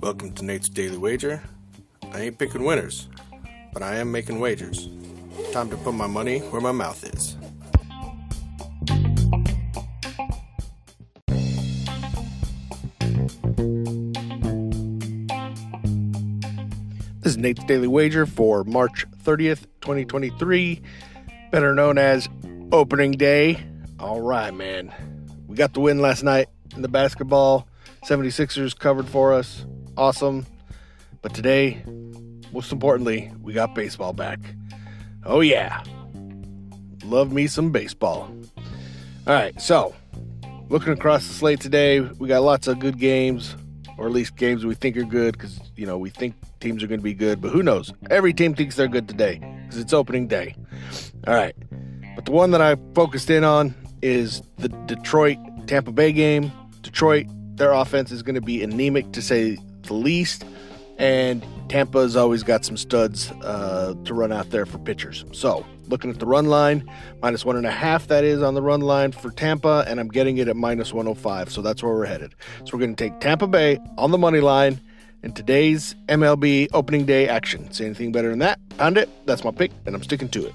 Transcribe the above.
Welcome to Nate's Daily Wager. I ain't picking winners, but I am making wagers. Time to put my money where my mouth is. This is Nate's Daily Wager for March 30th, 2023, better known as opening day. All right, man. We got the win last night in the basketball. 76ers covered for us. Awesome. But today, most importantly, we got baseball back. Oh, yeah. Love me some baseball. All right, so looking across the slate today, we got lots of good games, or at least games we think are good because, you know, we think teams are going to be good, but who knows? Every team thinks they're good today because it's opening day. All right. But the one that I focused in on is the Detroit Tampa Bay game. Detroit, their offense is going to be anemic to say the least. And Tampa's always got some studs uh, to run out there for pitchers. So, looking at the run line, minus one and a half that is on the run line for Tampa, and I'm getting it at minus 105. So, that's where we're headed. So, we're going to take Tampa Bay on the money line in today's MLB opening day action. Say anything better than that? Pound it. That's my pick, and I'm sticking to it.